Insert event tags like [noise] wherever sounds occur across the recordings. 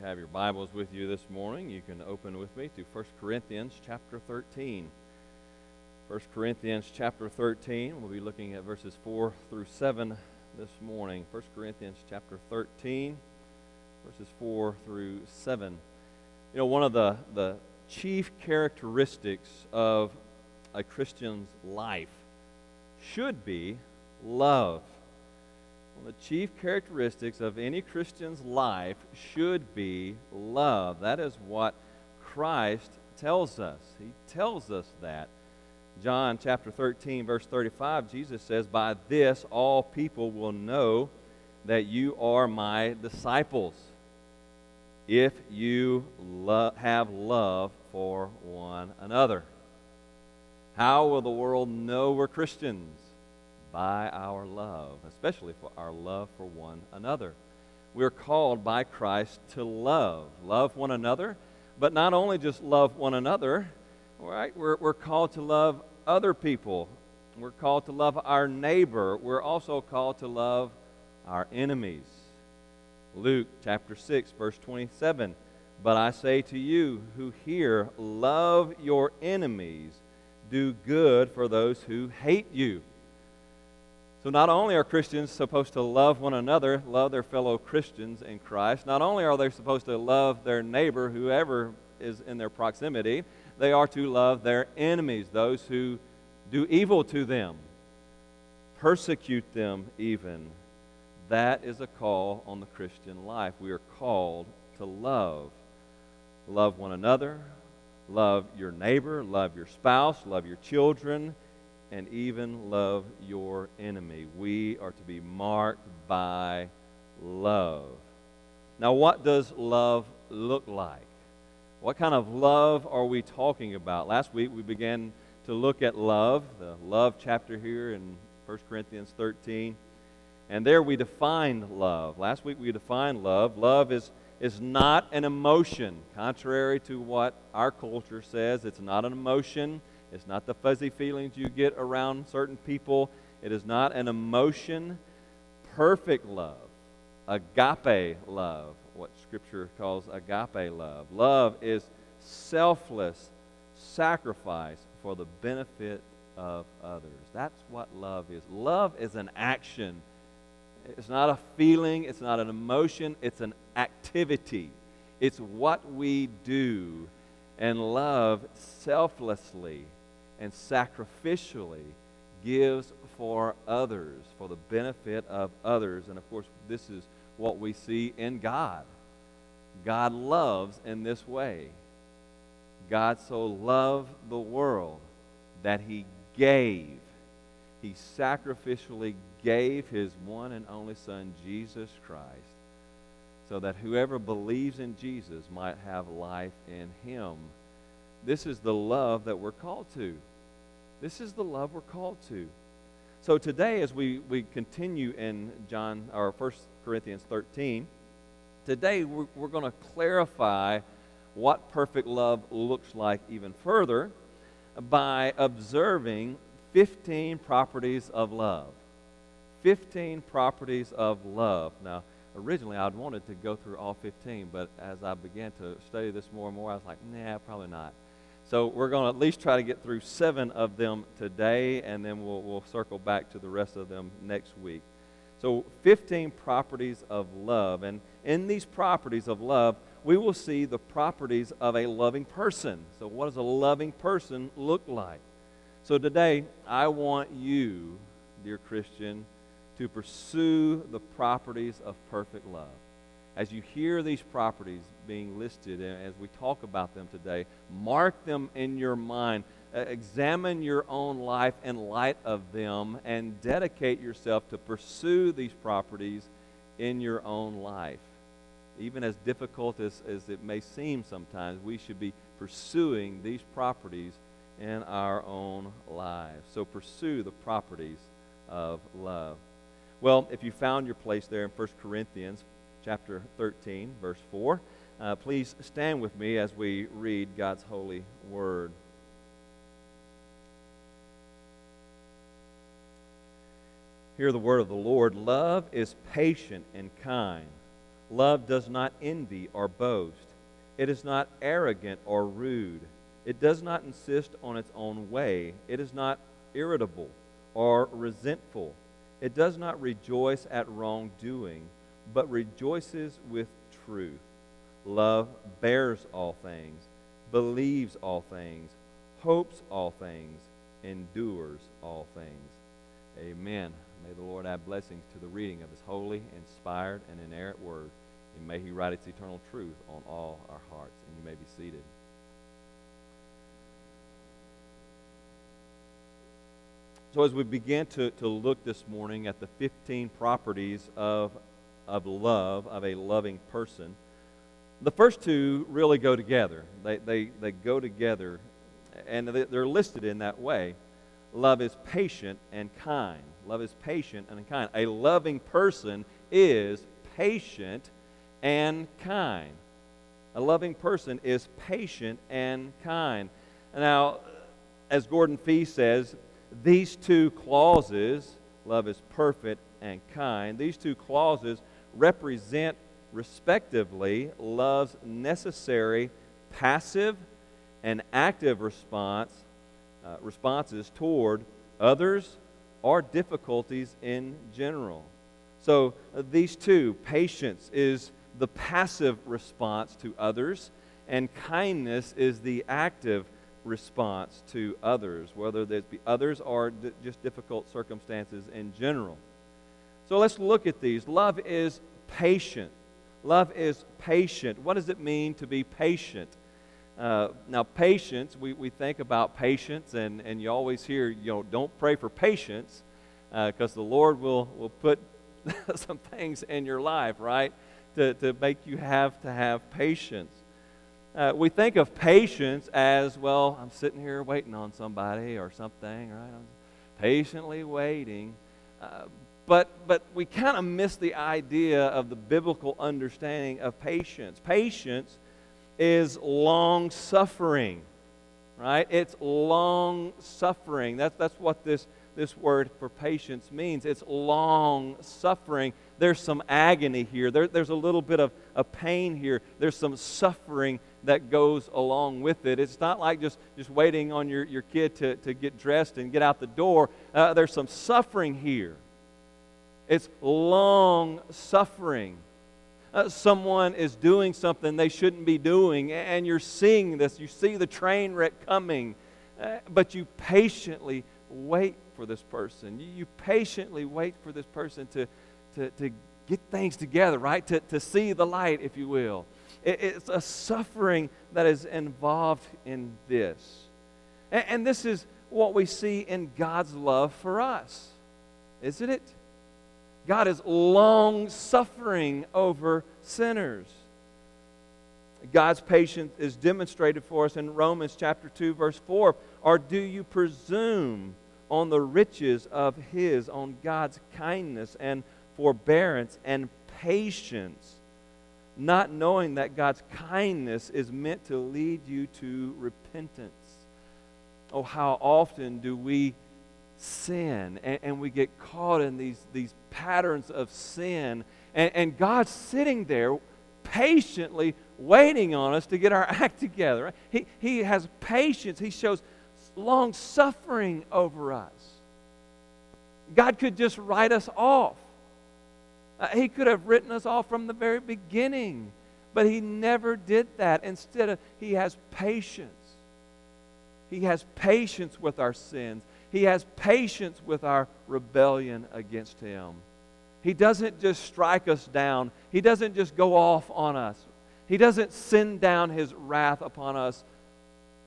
you have your Bibles with you this morning, you can open with me to 1 Corinthians chapter 13. 1 Corinthians chapter 13, we'll be looking at verses 4 through 7 this morning. 1 Corinthians chapter 13, verses 4 through 7. You know, one of the, the chief characteristics of a Christian's life should be love. The chief characteristics of any Christian's life should be love. That is what Christ tells us. He tells us that. John chapter 13, verse 35, Jesus says, By this all people will know that you are my disciples, if you lo- have love for one another. How will the world know we're Christians? By our love, especially for our love for one another. We're called by Christ to love. Love one another, but not only just love one another, right? We're, we're called to love other people. We're called to love our neighbor. We're also called to love our enemies. Luke chapter 6, verse 27. But I say to you who hear, love your enemies, do good for those who hate you so, not only are Christians supposed to love one another, love their fellow Christians in Christ, not only are they supposed to love their neighbor, whoever is in their proximity, they are to love their enemies, those who do evil to them, persecute them even. That is a call on the Christian life. We are called to love. Love one another, love your neighbor, love your spouse, love your children and even love your enemy. We are to be marked by love. Now, what does love look like? What kind of love are we talking about? Last week we began to look at love, the love chapter here in 1 Corinthians 13. And there we defined love. Last week we defined love. Love is, is not an emotion, contrary to what our culture says. It's not an emotion, it's not the fuzzy feelings you get around certain people. It is not an emotion. Perfect love, agape love, what Scripture calls agape love. Love is selfless sacrifice for the benefit of others. That's what love is. Love is an action. It's not a feeling, it's not an emotion, it's an activity. It's what we do and love selflessly and sacrificially gives for others, for the benefit of others. And of course, this is what we see in God. God loves in this way. God so loved the world that he gave. He sacrificially gave his one and only Son, Jesus Christ, so that whoever believes in Jesus might have life in him. This is the love that we're called to. This is the love we're called to. So today, as we, we continue in John or 1 Corinthians 13, today we're, we're going to clarify what perfect love looks like even further by observing 15 properties of love. 15 properties of love. Now, originally I'd wanted to go through all 15, but as I began to study this more and more, I was like, nah, probably not. So we're going to at least try to get through seven of them today, and then we'll, we'll circle back to the rest of them next week. So 15 properties of love. And in these properties of love, we will see the properties of a loving person. So, what does a loving person look like? So, today, I want you, dear Christian, to pursue the properties of perfect love as you hear these properties being listed and as we talk about them today, mark them in your mind. Uh, examine your own life in light of them and dedicate yourself to pursue these properties in your own life. Even as difficult as, as it may seem sometimes, we should be pursuing these properties in our own lives. So pursue the properties of love. Well, if you found your place there in 1 Corinthians, chapter 13, verse 4. Uh, please stand with me as we read God's holy word. Hear the word of the Lord. Love is patient and kind. Love does not envy or boast. It is not arrogant or rude. It does not insist on its own way. It is not irritable or resentful. It does not rejoice at wrongdoing, but rejoices with truth. Love bears all things, believes all things, hopes all things, endures all things. Amen. May the Lord add blessings to the reading of his holy, inspired, and inerrant word. And may he write its eternal truth on all our hearts. And you may be seated. So, as we begin to, to look this morning at the 15 properties of, of love, of a loving person, the first two really go together. They, they, they go together, and they're listed in that way. Love is patient and kind. Love is patient and kind. A loving person is patient and kind. A loving person is patient and kind. Now, as Gordon Fee says, these two clauses, love is perfect and kind, these two clauses represent, respectively, love's necessary passive and active response, uh, responses toward others or difficulties in general. So, uh, these two, patience is the passive response to others, and kindness is the active response to others, whether there be others or d- just difficult circumstances in general. So let's look at these. Love is patient. Love is patient. What does it mean to be patient? Uh, now, patience, we, we think about patience, and, and you always hear, you know, don't pray for patience because uh, the Lord will, will put [laughs] some things in your life, right? to, to make you have to have patience. Uh, we think of patience as, well, I'm sitting here waiting on somebody or something, right? I'm patiently waiting. But, but we kind of miss the idea of the biblical understanding of patience. Patience is long suffering, right? It's long suffering. That's, that's what this, this word for patience means. It's long suffering there's some agony here. There, there's a little bit of, a pain here. There's some suffering that goes along with it. It's not like just, just waiting on your, your kid to, to get dressed and get out the door. Uh, there's some suffering here. It's long suffering. Uh, someone is doing something they shouldn't be doing, and you're seeing this. You see the train wreck coming, uh, but you patiently wait for this person. You, you patiently wait for this person to, to, to get things together, right? To, to see the light, if you will. It, it's a suffering that is involved in this. And, and this is what we see in God's love for us, isn't it? God is long suffering over sinners. God's patience is demonstrated for us in Romans chapter 2 verse 4. Or do you presume on the riches of his on God's kindness and forbearance, and patience, not knowing that God's kindness is meant to lead you to repentance. Oh, how often do we sin and, and we get caught in these, these patterns of sin, and, and God's sitting there patiently waiting on us to get our [laughs] act together. He, he has patience, He shows long suffering over us. God could just write us off. Uh, he could have written us off from the very beginning, but he never did that. Instead, of, he has patience. He has patience with our sins. He has patience with our rebellion against him. He doesn't just strike us down. He doesn't just go off on us. He doesn't send down his wrath upon us.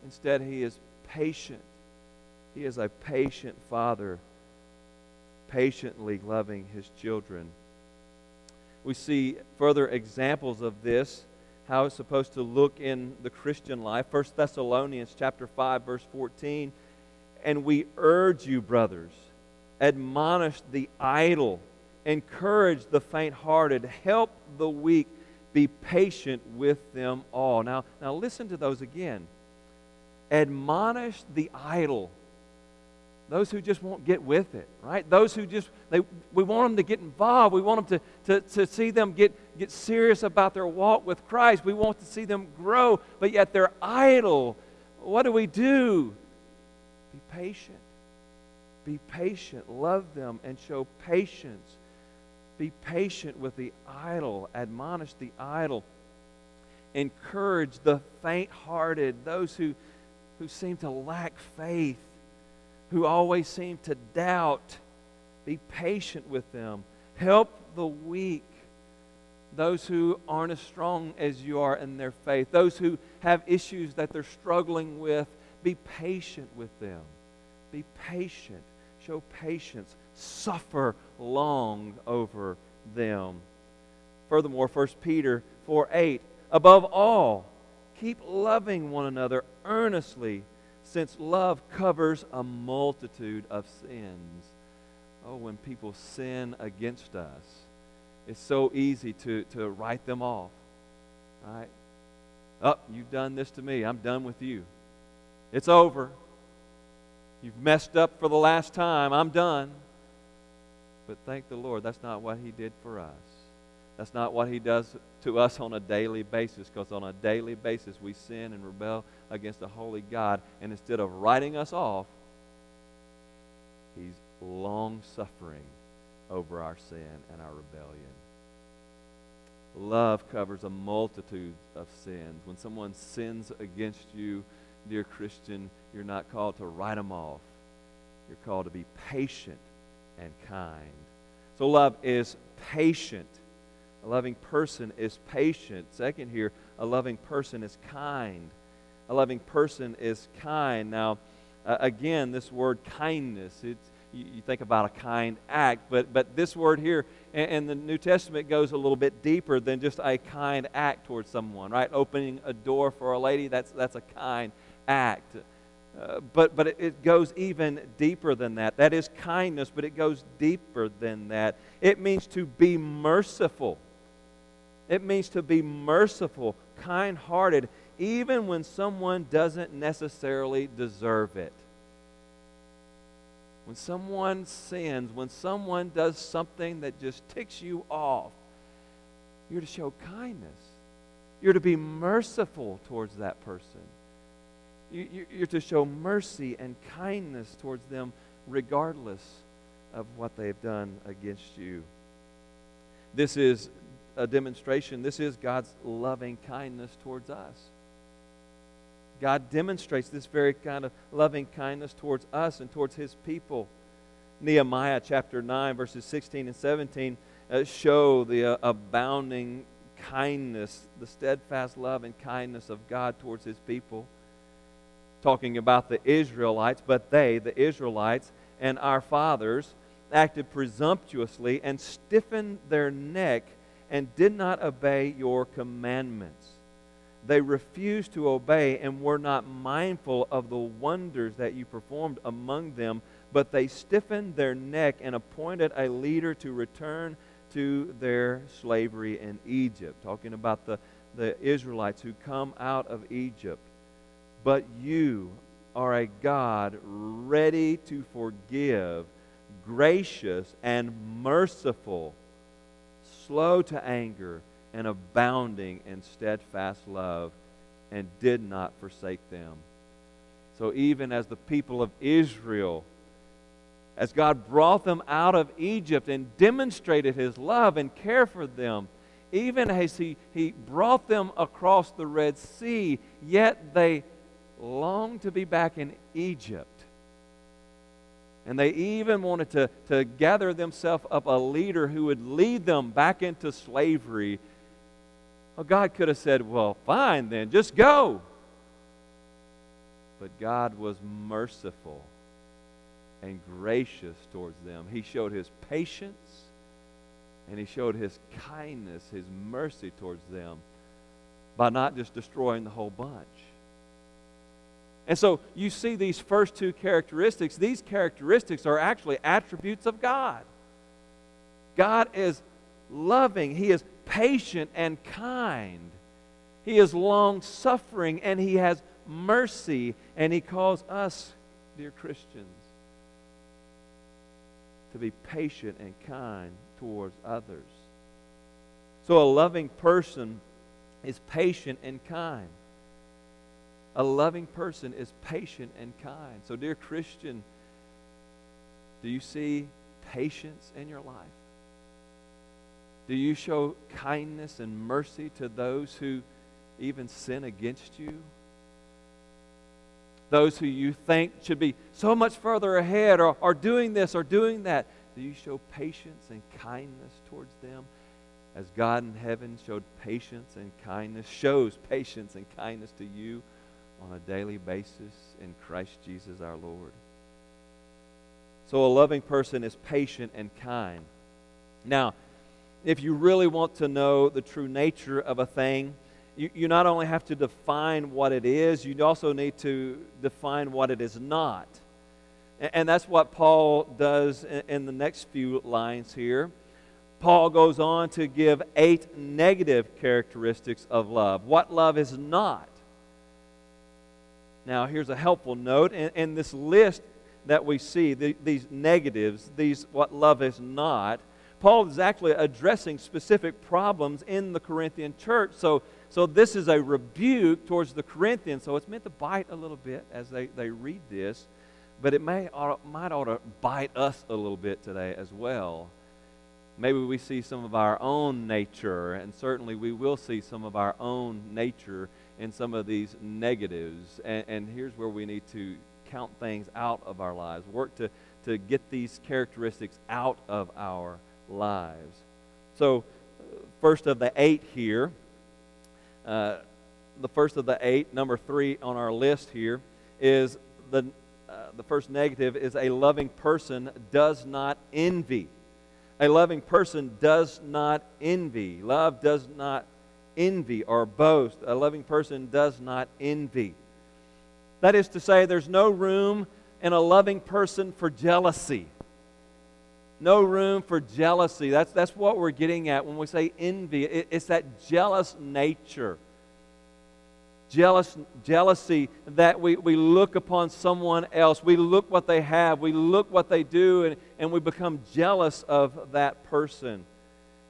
Instead, he is patient. He is a patient father, patiently loving his children we see further examples of this how it's supposed to look in the christian life 1 thessalonians chapter 5 verse 14 and we urge you brothers admonish the idle encourage the faint-hearted help the weak be patient with them all now now listen to those again admonish the idle those who just won't get with it, right? Those who just, they, we want them to get involved. We want them to, to, to see them get, get serious about their walk with Christ. We want to see them grow, but yet they're idle. What do we do? Be patient. Be patient. Love them and show patience. Be patient with the idle. Admonish the idle. Encourage the faint hearted, those who, who seem to lack faith, who always seem to doubt. Be patient with them. Help the weak, those who aren't as strong as you are in their faith, those who have issues that they're struggling with. Be patient with them. Be patient. Show patience. Suffer long over them. Furthermore, 1 Peter 4 8, above all, keep loving one another earnestly, since love covers a multitude of sins. Oh, when people sin against us, it's so easy to, to write them off. Right? Oh, you've done this to me. I'm done with you. It's over. You've messed up for the last time. I'm done. But thank the Lord, that's not what He did for us. That's not what He does to us on a daily basis, because on a daily basis we sin and rebel against a holy God. And instead of writing us off, He's long suffering over our sin and our rebellion. Love covers a multitude of sins. When someone sins against you, dear Christian, you're not called to write them off. You're called to be patient and kind. So, love is patient. A loving person is patient. Second, here, a loving person is kind. A loving person is kind. Now, uh, again, this word kindness, it's, you, you, think about a kind act, but, but this word here in, in the New Testament goes a little bit deeper than just a kind act towards someone, right? Opening a door for a lady, that's, that's a kind act. Uh, but but it, it goes even deeper than that. That is kindness, but it goes deeper than that. It means to be merciful. It means to be merciful, kind hearted, even when someone doesn't necessarily deserve it. When someone sins, when someone does something that just ticks you off, you're to show kindness. You're to be merciful towards that person. You're to show mercy and kindness towards them regardless of what they've done against you. This is a demonstration. This is God's loving kindness towards us. God demonstrates this very kind of loving kindness towards us and towards his people. Nehemiah chapter 9, verses 16 and 17 uh, show the uh, abounding kindness, the steadfast love and kindness of God towards his people talking about the Israelites, but they, the Israelites, and our fathers acted presumptuously and stiffened their neck and did not obey your commandments. They refused to obey and were not mindful of the wonders that you performed among them, but they stiffened their neck and appointed a leader to return to their slavery in Egypt. Talking about the, the Israelites who come out of Egypt. But you are a God ready to forgive, gracious and merciful, slow to anger, and abounding in steadfast love, and did not forsake them. So, even as the people of Israel, as God brought them out of Egypt and demonstrated his love and care for them, even as he, he brought them across the Red Sea, yet they longed to be back in Egypt. And they even wanted to, to gather themselves up a leader who would lead them back into slavery. Well, God could have said, Well, fine then, just go. But God was merciful and gracious towards them. He showed his patience and he showed his kindness, his mercy towards them by not just destroying the whole bunch. And so you see these first two characteristics. These characteristics are actually attributes of God. God is loving, He is patient and kind, He is long suffering, and He has mercy. And He calls us, dear Christians, to be patient and kind towards others. So a loving person is patient and kind. A loving person is patient and kind. So, dear Christian, do you see patience in your life? Do you show kindness and mercy to those who even sin against you? Those who you think should be so much further ahead or are doing this or doing that. Do you show patience and kindness towards them? As God in heaven showed patience and kindness, shows patience and kindness to you on a daily basis in Christ Jesus our Lord. So a loving person is patient and kind. Now, if you really want to know the true nature of a thing, you, you not only have to define what it is, you also need to define what it is not. And, and that's what Paul does in, in the next few lines here. Paul goes on to give eight negative characteristics of love. What love is not. Now, here's a helpful note. In, in this list that we see, the, these negatives, these what love is not, Paul is actually addressing specific problems in the Corinthian church. So, so this is a rebuke towards the Corinthians. So it's meant to bite a little bit as they, they read this, but it may might ought to bite us a little bit today as well. Maybe we see some of our own nature, and certainly we will see some of our own nature in some of these negatives. And, and here's where we need to count things out of our lives, work to, to get these characteristics out of our lives. So, first of the eight here, uh, the first of the eight, number three on our list here, is the, uh, the first negative is a loving person does not envy. A loving person does not envy. Love does not envy or boast. A loving person does not envy. That is to say, there's no room in a loving person for jealousy. No room for jealousy. That's, that's what we're getting at when we say envy. It, it's that jealous nature. Jealous, jealousy that we, we look upon someone else. We look what they have. We look what they do, and, and we become jealous of that person.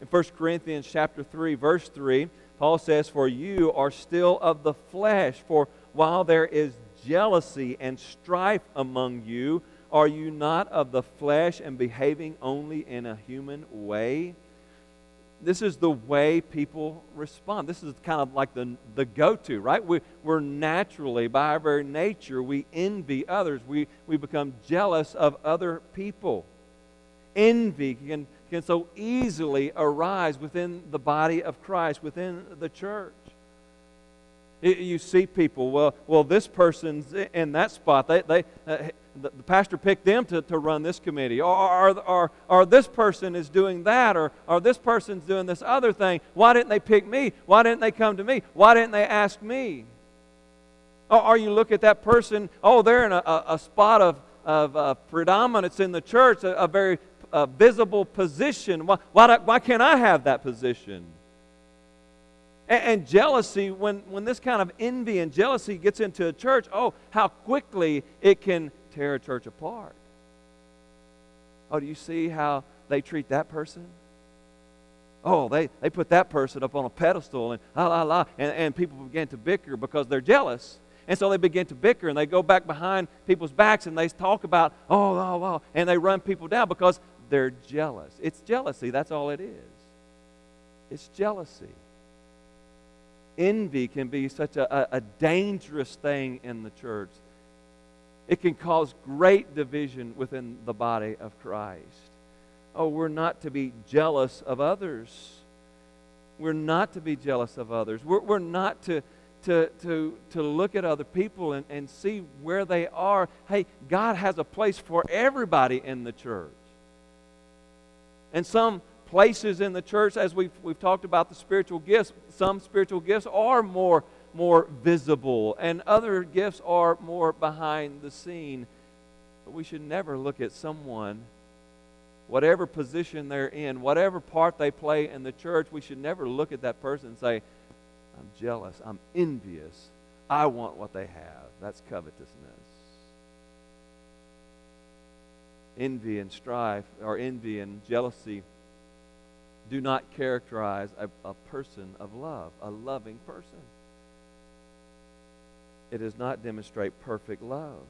In 1 Corinthians chapter 3, verse 3, Paul says, For you are still of the flesh, for while there is jealousy and strife among you, are you not of the flesh and behaving only in a human way? This is the way people respond. This is kind of like the, the go to, right? We, we're naturally, by our very nature, we envy others. We, we become jealous of other people. Envy can can so easily arise within the body of Christ, within the church. You see people, well, well, this person's in that spot. They, they, uh, the, pastor picked them to, to run this committee. Or, or, or, or this person is doing that, or, or this person's doing this other thing. Why didn't they pick me? Why didn't they come to me? Why didn't they ask me? Or, or you look at that person, oh, they're in a, a, a spot of, of uh, predominance in the church, a, a very a visible position. Why, why, why can't I have that position? And, and, jealousy, when, when this kind of envy and jealousy gets into a church, oh, how quickly it can tear a church apart. Oh, do you see how they treat that person? Oh, they, they put that person up on a pedestal and la la la, and, and people begin to bicker because they're jealous. And so they begin to bicker and they go back behind people's backs and they talk about, oh, oh, oh, and they run people down because they're jealous. It's jealousy, that's all it is. It's jealousy. Envy can be such a, a, a dangerous thing in the church. It can cause great division within the body of Christ. Oh, we're not to be jealous of others. We're not to be jealous of others. We're, we're not to, to, to, to look at other people and, and see where they are. Hey, God has a place for everybody in the church. And some places in the church, as we've, we've talked about the spiritual gifts, some spiritual gifts are more, more visible, and other gifts are more behind the scene. But we should never look at someone, whatever position they're in, whatever part they play in the church, we should never look at that person and say, I'm jealous, I'm envious, I want what they have. That's covetousness. Envy and strife, or envy and jealousy, do not characterize a, a person of love, a loving person. It does not demonstrate perfect love.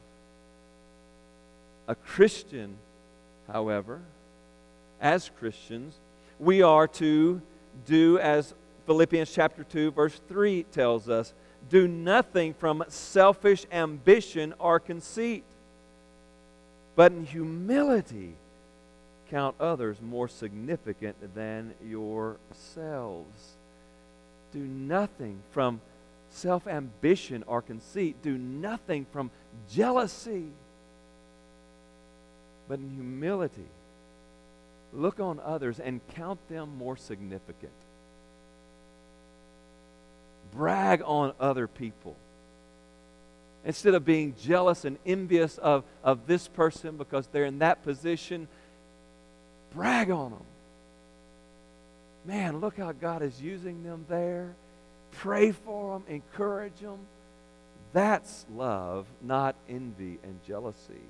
A Christian, however, as Christians, we are to do as Philippians chapter 2, verse 3 tells us do nothing from selfish ambition or conceit, but in humility count others more significant than yourselves. Do nothing from self ambition or conceit. Do nothing from jealousy, but in humility. Look on others and count them more significant. Brag on other people. Instead of being jealous and envious of, of this person because they're in that position, brag on them. Man, look how God is using them there. Pray for them, encourage them. That's love, not envy and jealousy.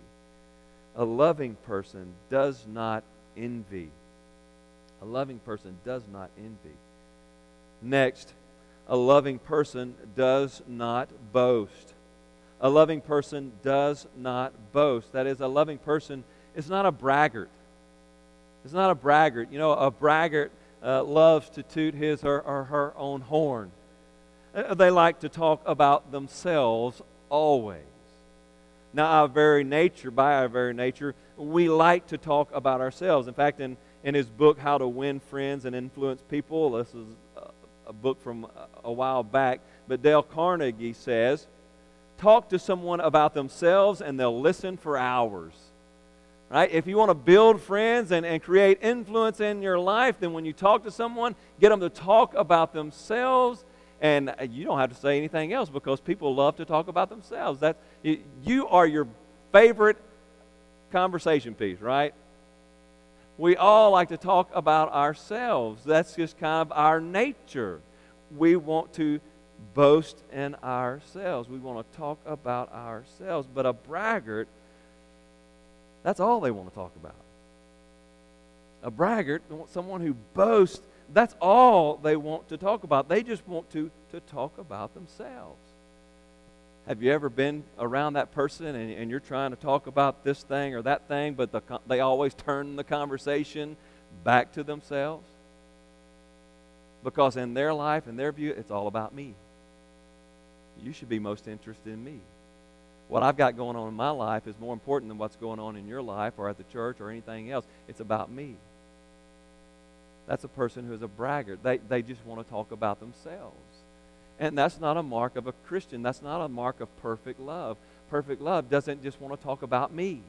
A loving person does not envy. A loving person does not envy. Next, a loving person does not boast. A loving person does not boast. That is, a loving person is not a braggart. It's not a braggart. You know, a braggart uh, loves to toot his or, or her own horn. Uh, they like to talk about themselves always. Now, our very nature, by our very nature, we like to talk about ourselves. In fact, in, in his book, How to Win Friends and Influence People, this is a, a book from a, a while back, but Dale Carnegie says, talk to someone about themselves and they'll listen for hours. Right? If you want to build friends and, and create influence in your life, then when you talk to someone, get them to talk about themselves. And you don't have to say anything else because people love to talk about themselves. That, you are your favorite conversation piece, right? We all like to talk about ourselves. That's just kind of our nature. We want to boast in ourselves. We want to talk about ourselves. But a braggart that's all they want to talk about. A braggart, someone who boasts, that's all they want to talk about. They just want to, to talk about themselves. Have you ever been around that person and, and you're trying to talk about this thing or that thing, but the, they always turn the conversation back to themselves? Because in their life, in their view, it's all about me. You should be most interested in me what I've got going on in my life is more important than what's going on in your life or at the church or anything else. It's about me. That's a person who is a braggart. They, they just want to talk about themselves. And that's not a mark of a Christian. That's not a mark of perfect love. Perfect love doesn't just want to talk about me.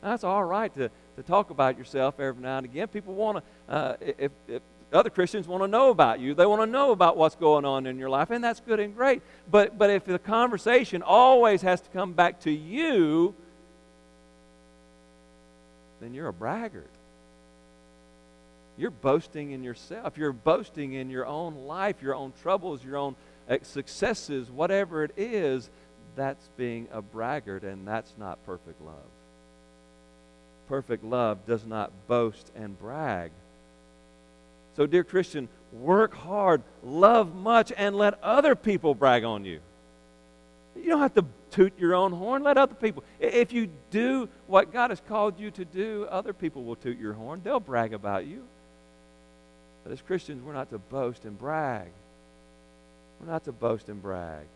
That's all right to, to talk about yourself every now and again. People want to, uh, if, if other Christians want to know about you. They want to know about what's going on in your life, and that's good and great. But, but if the conversation always has to come back to you, then you're a braggart. You're boasting in yourself. You're boasting in your own life, your own troubles, your own uh, successes, whatever it is. That's being a braggart, and that's not perfect love. Perfect love does not boast and brag so, dear Christian, work hard, love much, and let other people brag on you. You don't have to toot your own horn. Let other people. If you do what God has called you to do, other people will toot your horn. They'll brag about you. But as Christians, we're not to boast and brag. We're not to boast and brag.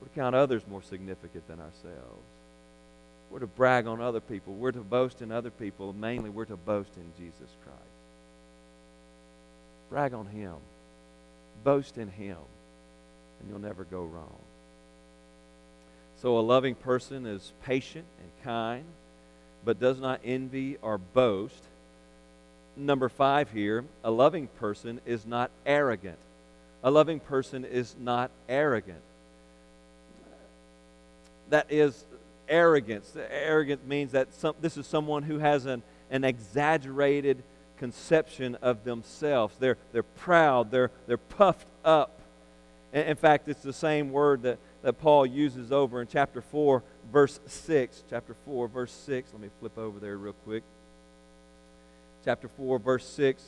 We're to count others more significant than ourselves. We're to brag on other people. We're to boast in other people. Mainly, we're to boast in Jesus Christ. Brag on Him. Boast in Him. And you'll never go wrong. So, a loving person is patient and kind, but does not envy or boast. Number five here a loving person is not arrogant. A loving person is not arrogant. That is arrogance. Arrogant means that some, this is someone who has an, an exaggerated conception of themselves. They're, they're proud, they're, they're puffed up. In fact, it's the same word that, that Paul uses over in chapter 4, verse 6. Chapter 4, verse 6. Let me flip over there real quick. chapter 4, verse 6.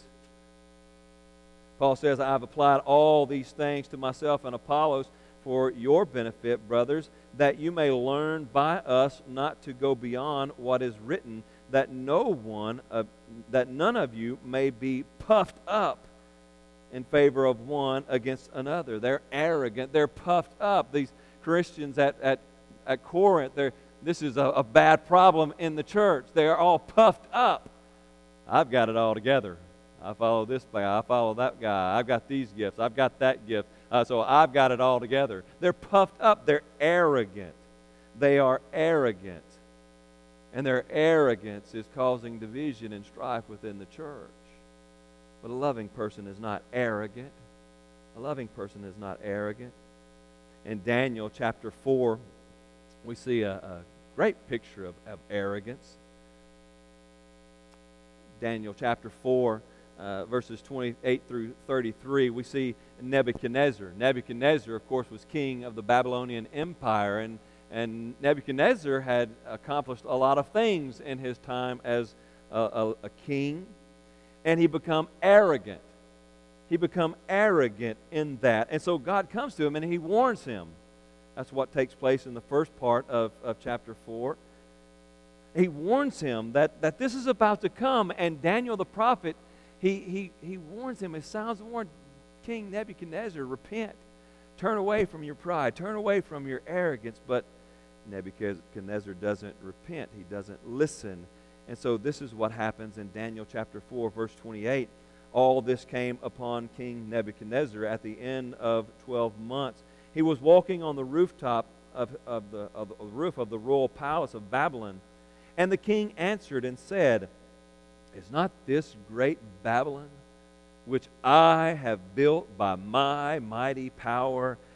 Paul says, I have applied all these things to myself and Apollos for your benefit, brothers, that you may learn by us not to go beyond what is written, that no one, that none of you may be puffed up in favor of one against another. They're arrogant. They're puffed up. These Christians at, at, at Corinth, this is a, a bad problem in the church. They're all puffed up. I've got it all together. I follow this guy. I follow that guy. I've got these gifts. I've got that gift. Uh, so I've got it all together. They're puffed up. They're arrogant. They are arrogant. And their arrogance is causing division and strife within the church. But a loving person is not arrogant. A loving person is not arrogant. In Daniel chapter 4, we see a, a great picture of, of arrogance. Daniel chapter 4 uh, verses 28 through 33, we see Nebuchadnezzar. Nebuchadnezzar, of course, was king of the Babylonian Empire, and, and Nebuchadnezzar had accomplished a lot of things in his time as a, a, a king, and he become arrogant. He become arrogant in that. And so God comes to him and he warns him. That's what takes place in the first part of, of chapter 4. He warns him that, that this is about to come, and Daniel the prophet he, he, he warns him, it sounds warned, King Nebuchadnezzar, repent. Turn away from your pride. Turn away from your arrogance. But Nebuchadnezzar doesn't repent. He doesn't listen. And so this is what happens in Daniel chapter 4, verse 28. All this came upon King Nebuchadnezzar at the end of 12 months. He was walking on the rooftop of, of, the, of the roof of the royal palace of Babylon. And the king answered and said, is not this great Babylon, which I have built by my mighty power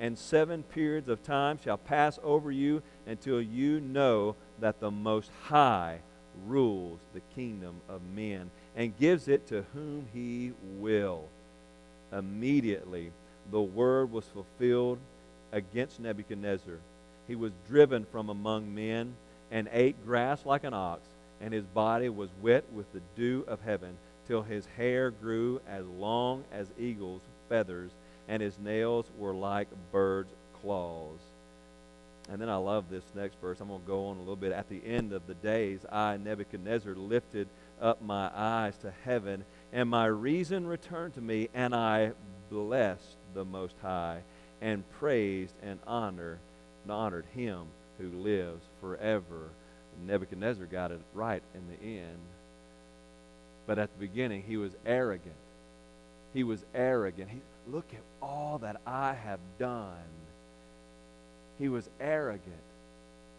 and seven periods of time shall pass over you until you know that the Most High rules the kingdom of men and gives it to whom he will. Immediately, the word was fulfilled against Nebuchadnezzar. He was driven from among men and ate grass like an ox, and his body was wet with the dew of heaven, till his hair grew as long as eagle's feathers, and his nails were like birds' claws. And then I love this next verse. I'm going to go on a little bit. At the end of the days, I, Nebuchadnezzar, lifted up my eyes to heaven, and my reason returned to me, and I blessed the Most High, and praised and honored, and honored him who lives forever. Nebuchadnezzar got it right in the end. But at the beginning, he was arrogant. He was arrogant. He, look at all that I have done. He was arrogant,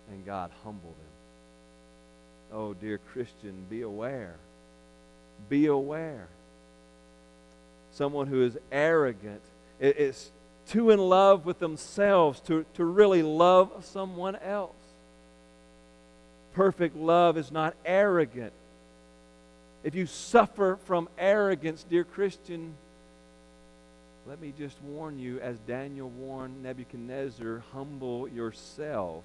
and God humbled him. Oh, dear Christian, be aware. Be aware. Someone who is arrogant is too in love with themselves to, to really love someone else. Perfect love is not arrogant. If you suffer from arrogance, dear Christian, let me just warn you, as Daniel warned Nebuchadnezzar, humble yourself.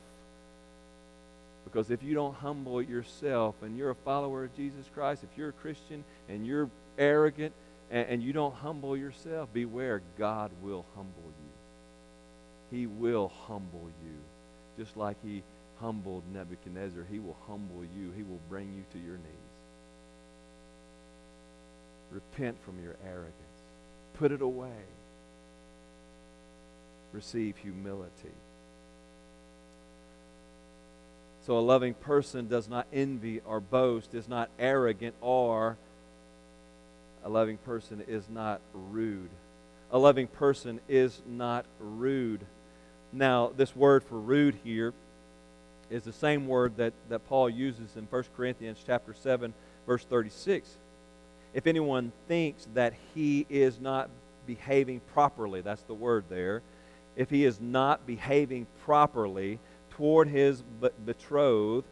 Because if you don't humble yourself and you're a follower of Jesus Christ, if you're a Christian and you're arrogant, and, and you don't humble yourself, beware, God will humble you. He will humble you. Just like he humbled Nebuchadnezzar, he will humble you. He will bring you to your knees. Repent from your arrogance. Put it away. Receive humility. So a loving person does not envy or boast, is not arrogant or a loving person is not rude. A loving person is not rude. Now, this word for rude here is the same word that, that Paul uses in 1 Corinthians chapter 7, verse 36. If anyone thinks that he is not behaving properly, that's the word there, if he is not behaving properly toward his betrothed,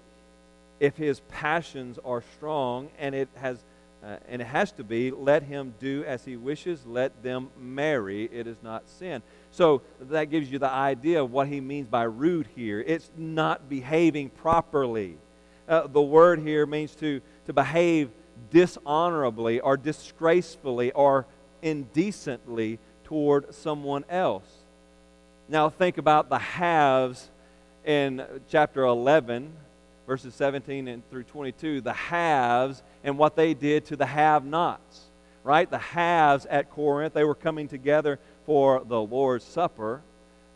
if his passions are strong and it has uh, and it has to be let him do as he wishes let them marry it is not sin. So that gives you the idea of what he means by rude here. It's not behaving properly. Uh, the word here means to, to behave dishonorably or disgracefully or indecently toward someone else. Now, think about the haves in chapter 11, verses 17 and through 22. The haves and what they did to the have nots, right? The haves at Corinth, they were coming together for the Lord's Supper.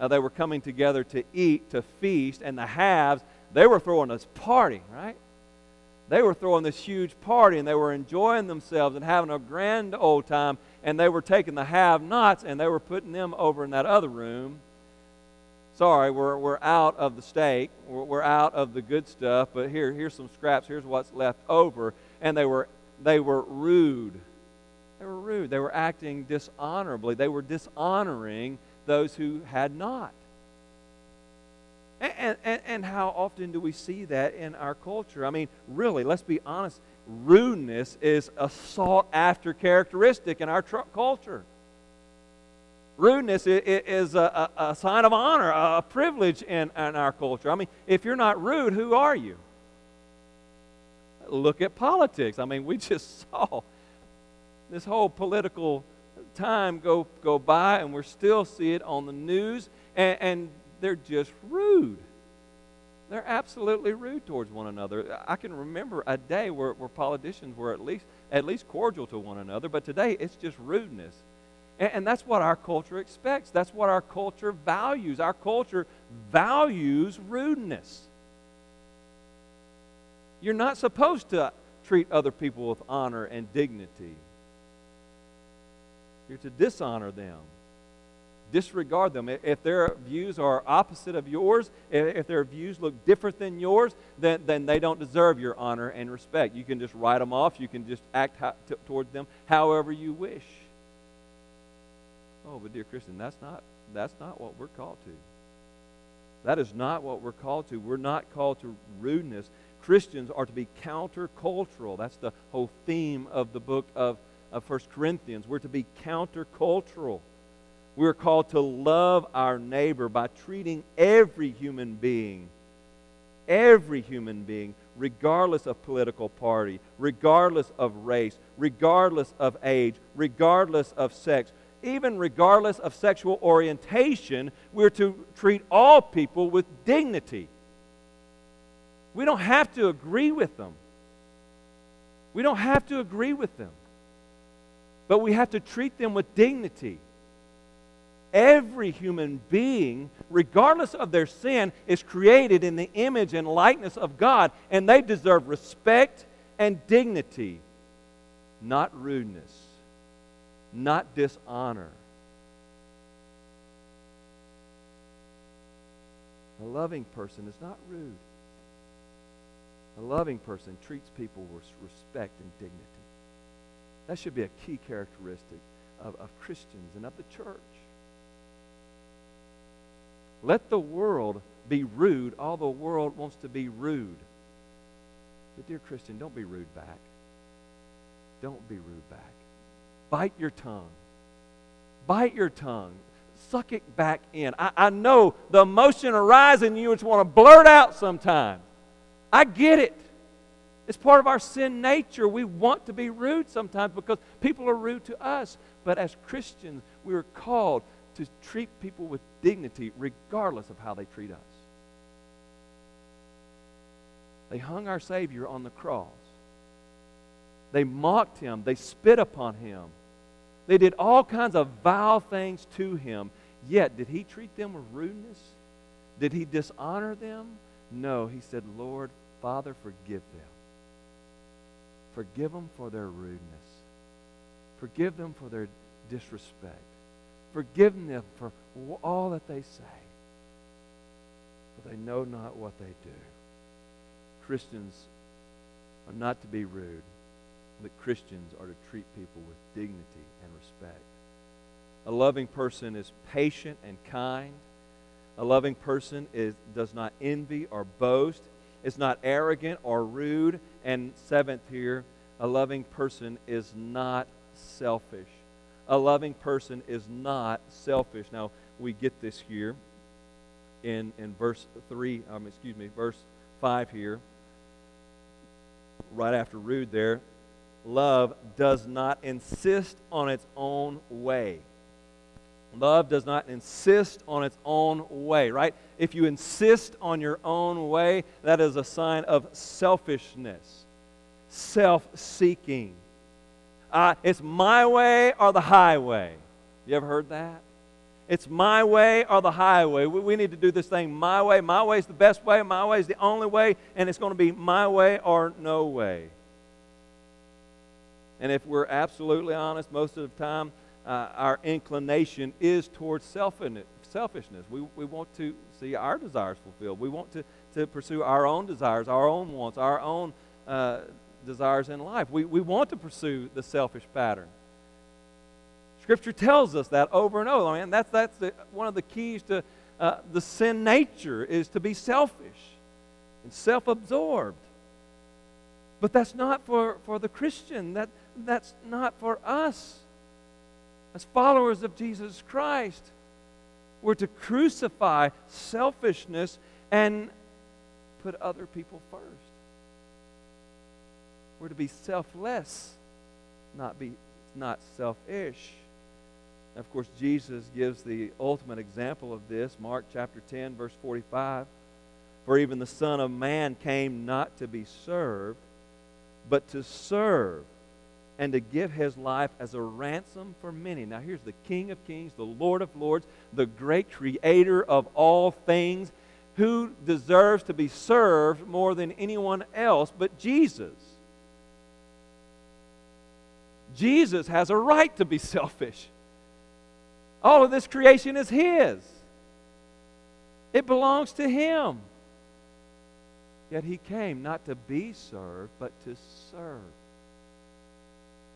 Uh, they were coming together to eat, to feast, and the haves, they were throwing a party, right? They were throwing this huge party and they were enjoying themselves and having a grand old time. And they were taking the have nots and they were putting them over in that other room. Sorry, we're, we're out of the steak. We're, we're out of the good stuff. But here, here's some scraps. Here's what's left over. And they were, they were rude. They were rude. They were acting dishonorably. They were dishonoring those who had not. And, and, and, how often do we see that in our culture? I mean, really, let's be honest. Rudeness is a sought after characteristic in our tr- culture. Rudeness is a, a, a, sign of honor, a privilege in, in our culture. I mean, if you're not rude, who are you? Look at politics. I mean, we [laughs] just saw this whole political time go, go by, and we're still see it on the news. And, and they're just rude. They're absolutely rude towards one another. I can remember a day where, where politicians were at least, at least cordial to one another, but today it's just rudeness. And, and that's what our culture expects. That's what our culture values. Our culture values rudeness. You're not supposed to treat other people with honor and dignity. You're to dishonor them disregard them. If their views are opposite of yours, if their views look different than yours, then, then they don't deserve your honor and respect. You can just write them off. You can just act t- towards them however you wish. Oh, but dear Christian, that's not, that's not what we're called to. That is not what we're called to. We're not called to rudeness. Christians are to be countercultural. That's the whole theme of the book of, of 1 Corinthians. We're to be countercultural. We're called to love our neighbor by treating every human being, every human being, regardless of political party, regardless of race, regardless of age, regardless of sex, even regardless of sexual orientation, we're to treat all people with dignity. We don't have to agree with them. We don't have to agree with them. But we have to treat them with dignity. Every human being, regardless of their sin, is created in the image and likeness of God, and they deserve respect and dignity, not rudeness, not dishonor. A loving person is not rude. A loving person treats people with respect and dignity. That should be a key characteristic of, of Christians and of the church. Let the world be rude, all the world wants to be rude. But, dear Christian, don't be rude back. Don't be rude back. Bite your tongue. Bite your tongue. Suck it back in. I, I know the emotion arises in you, just want to blurt out sometimes. I get it. It's part of our sin nature. We want to be rude sometimes because people are rude to us. But as Christians, we are called to treat people with dignity regardless of how they treat us. They hung our Savior on the cross. They mocked him. They spit upon him. They did all kinds of vile things to him. Yet, did he treat them with rudeness? Did he dishonor them? No. He said, Lord, Father, forgive them. Forgive them for their rudeness. Forgive them for their disrespect. Forgive them for all that they say, for they know not what they do. Christians are not to be rude. but Christians are to treat people with dignity and respect. A loving person is patient and kind. A loving person is, does not envy or boast, is not arrogant or rude. And seventh here, a loving person is not selfish. A loving person is not selfish. Now, we get this here in, in verse 3, um, excuse me, verse 5 here, right after rude there. Love does not insist on its own way. Love does not insist on its own way, right? If you insist on your own way, that is a sign of selfishness, self seeking. Uh, it's my way or the highway. You ever heard that? It's my way or the highway. We, we need to do this thing my way. My way is the best way. My way is the only way. And it's going to be my way or no way. And if we're absolutely honest, most of the time, uh, our inclination is towards selfishness. We, we want to see our desires fulfilled. We want to, to pursue our own desires, our own wants, our own uh, desires in life. We, we want to pursue the selfish pattern. Scripture tells us that over and over. I mean, that's, that's the, one of the keys to uh, the sin nature is to be selfish and self-absorbed. But that's not for, for the Christian. That, that's not for us as followers of Jesus Christ, we're to crucify selfishness and put other people first. We're to be selfless, not be not selfish. of course, Jesus gives the ultimate example of this. Mark chapter 10, verse 45. For even the Son of Man came not to be served, but to serve and to give his life as a ransom for many. Now, here's the King of Kings, the Lord of Lords, the great creator of all things, who deserves to be served more than anyone else but Jesus. Jesus has a right to be selfish. All of this creation is His, it belongs to Him. Yet He came not to be served, but to serve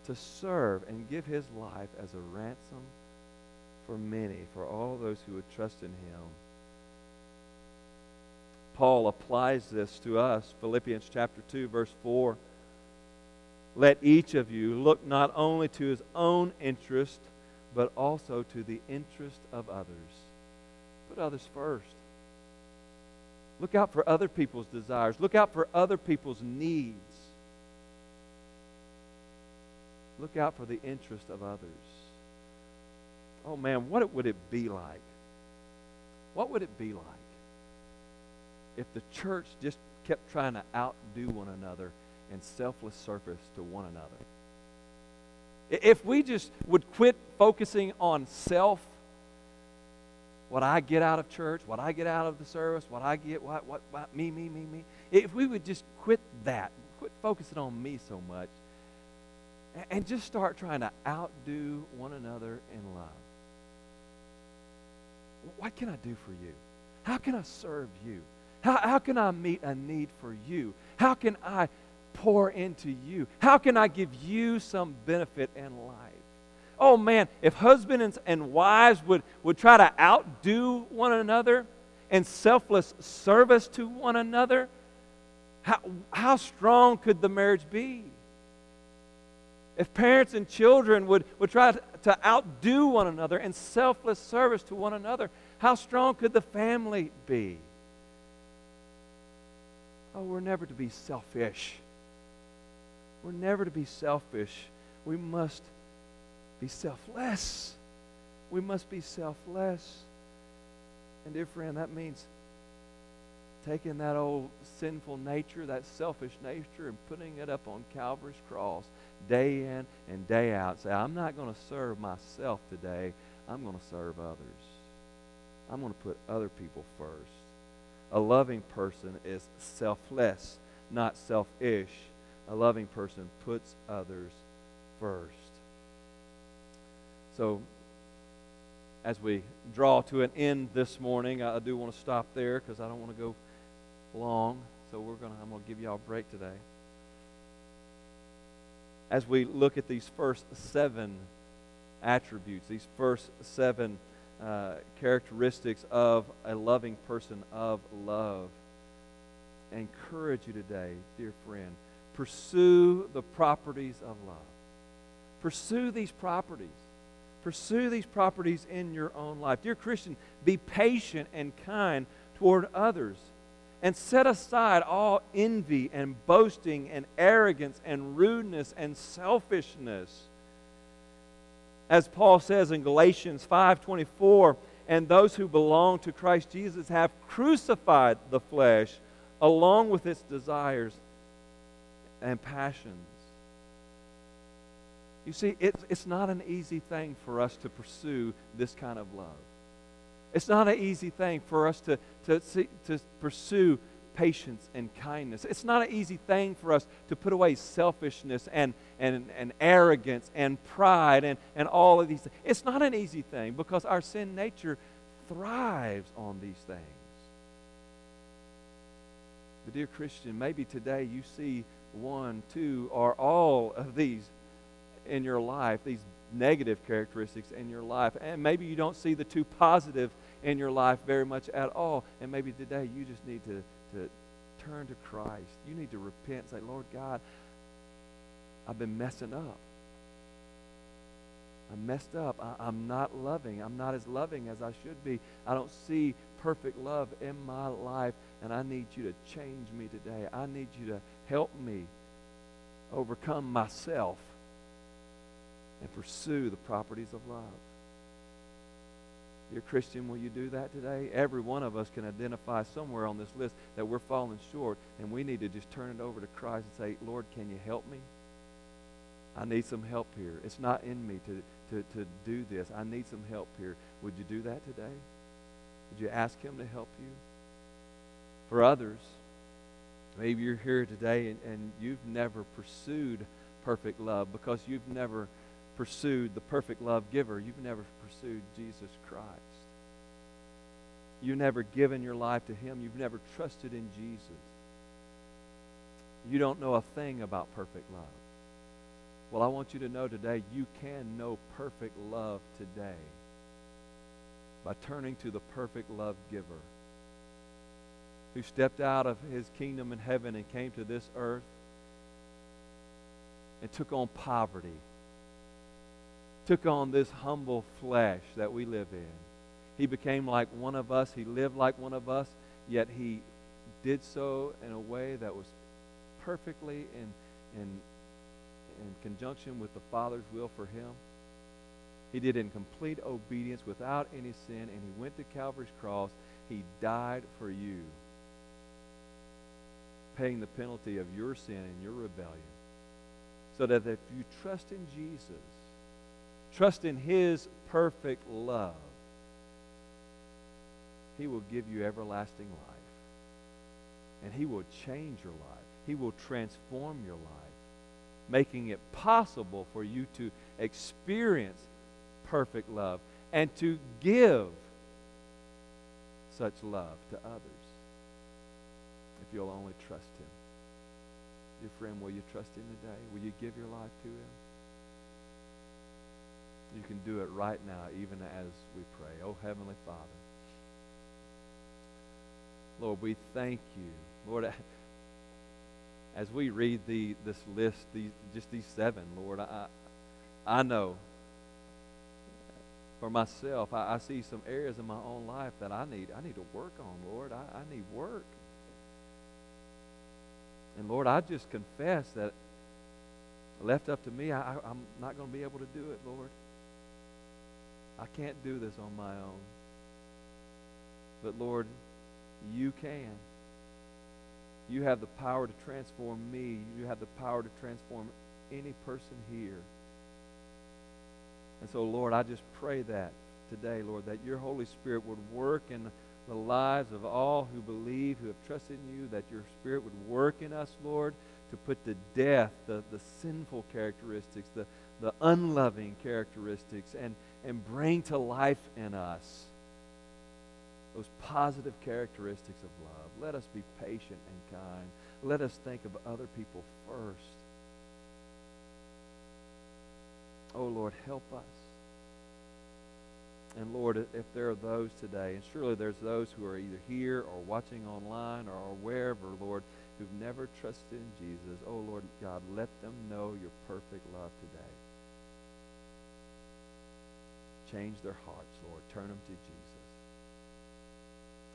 to serve and give his life as a ransom for many, for all those who would trust in him. Paul applies this to us. Philippians chapter 2, verse 4. Let each of you look not only to his own interest, but also to the interest of others. Put others first. Look out for other people's desires. Look out for other people's needs. Look out for the interest of others. Oh man, what would it be like? What would it be like if the church just kept trying to outdo one another in selfless service to one another? If we just would quit focusing on self, what I get out of church, what I get out of the service, what I get, what, what, what me, me, me, me. If we would just quit that, quit focusing on me so much, and just start trying to outdo one another in love. What can I do for you? How can I serve you? How, how can I meet a need for you? How can I pour into you? How can I give you some benefit in life? Oh man, if husbands and wives would, would try to outdo one another in selfless service to one another, how, how strong could the marriage be? If parents and children would, would try to outdo one another in selfless service to one another, how strong could the family be? Oh, we're never to be selfish. We're never to be selfish. We must be selfless. We must be selfless. And, dear friend, that means taking that old sinful nature, that selfish nature, and putting it up on Calvary's cross day in and day out. Say, I'm not going to serve myself today. I'm going to serve others. I'm going to put other people first. A loving person is selfless, not selfish. A loving person puts others first. So, as we draw to an end this morning, I do want to stop there because I don't want to go long. So we're gonna I'm gonna give y'all a break today. as we look at these first seven attributes, these first seven uh, characteristics of a loving person, of love. I encourage you today, dear friend, pursue the properties of love. Pursue these properties. Pursue these properties in your own life. Dear Christian, be patient and kind toward others and set aside all envy and boasting and arrogance and rudeness and selfishness. As Paul says in Galatians 5:24, and those who belong to Christ Jesus have crucified the flesh along with its desires and passions. You see, it's, it's not an easy thing for us to pursue this kind of love. It's not an easy thing for us to, to, to pursue patience and kindness. It's not an easy thing for us to put away selfishness and, and, and arrogance and pride and, and all of these things. It's not an easy thing because our sin nature thrives on these things. But, dear Christian, maybe today you see one, two, or all of these in your life, these negative characteristics in your life. And maybe you don't see the two positive in your life very much at all. And maybe today you just need to, to turn to Christ. You need to repent and say, Lord God, I've been messing up. I'm messed up. I, am not loving. I'm not as loving as I should be. I don't see perfect love in my life, and I need you to change me today. I need you to help me overcome myself and pursue the properties of love. Dear Christian, will you do that today? Every one of us can identify somewhere on this list that we're falling short, and we need to just turn it over to Christ and say, Lord, can you help me? I need some help here. It's not in me to, to, to do this. I need some help here. Would you do that today? Would you ask Him to help you? For others, maybe you're here today and, and you've never pursued perfect love because you've never pursued the perfect love giver. You've never pursued Jesus Christ. You've never given your life to Him. You've never trusted in Jesus. You don't know a thing about perfect love. Well, I want you to know today you can know perfect love today by turning to the perfect love giver who stepped out of his kingdom in heaven and came to this earth and took on poverty took on this humble flesh that we live in. He became like one of us. He lived like one of us, yet he did so in a way that was perfectly and, in, in conjunction with the Father's will for him. He did in complete obedience without any sin, and he went to Calvary's cross. He died for you, paying the penalty of your sin and your rebellion. So that if you trust in Jesus, Trust in His perfect love. He will give you everlasting life. And He will change your life. He will transform your life, making it possible for you to experience perfect love and to give such love to others if you'll only trust Him. Dear friend, will you trust Him today? Will you give your life to Him? You can do it right now, even as we pray. Oh, Heavenly Father. Lord, we thank you. Lord, as we read the, this list, these, just these seven, Lord, I, I know for myself, I, I see some areas in my own life that I need, I need to work on, Lord. I, I need work. And Lord, I just confess that left up to me, I, I'm not going to be able to do it, Lord. I can't do this on my own. But Lord, you can. You have the power to transform me. You have the power to transform any person here. And so, Lord, I just pray that today, Lord, that your Holy Spirit would work in the lives of all who believe, who have trusted in you, that your Spirit would work in us, Lord, to put to death the, the sinful characteristics, the, the unloving characteristics, and, and bring to life in us those positive characteristics of love. Let us be patient and kind. Let us think of other people first. Oh, Lord, help us. And Lord, if there are those today, and surely there's those who are either here or watching online or wherever, Lord, who've never trusted in Jesus, oh Lord God, let them know your perfect love today. Change their hearts, Lord. Turn them to Jesus.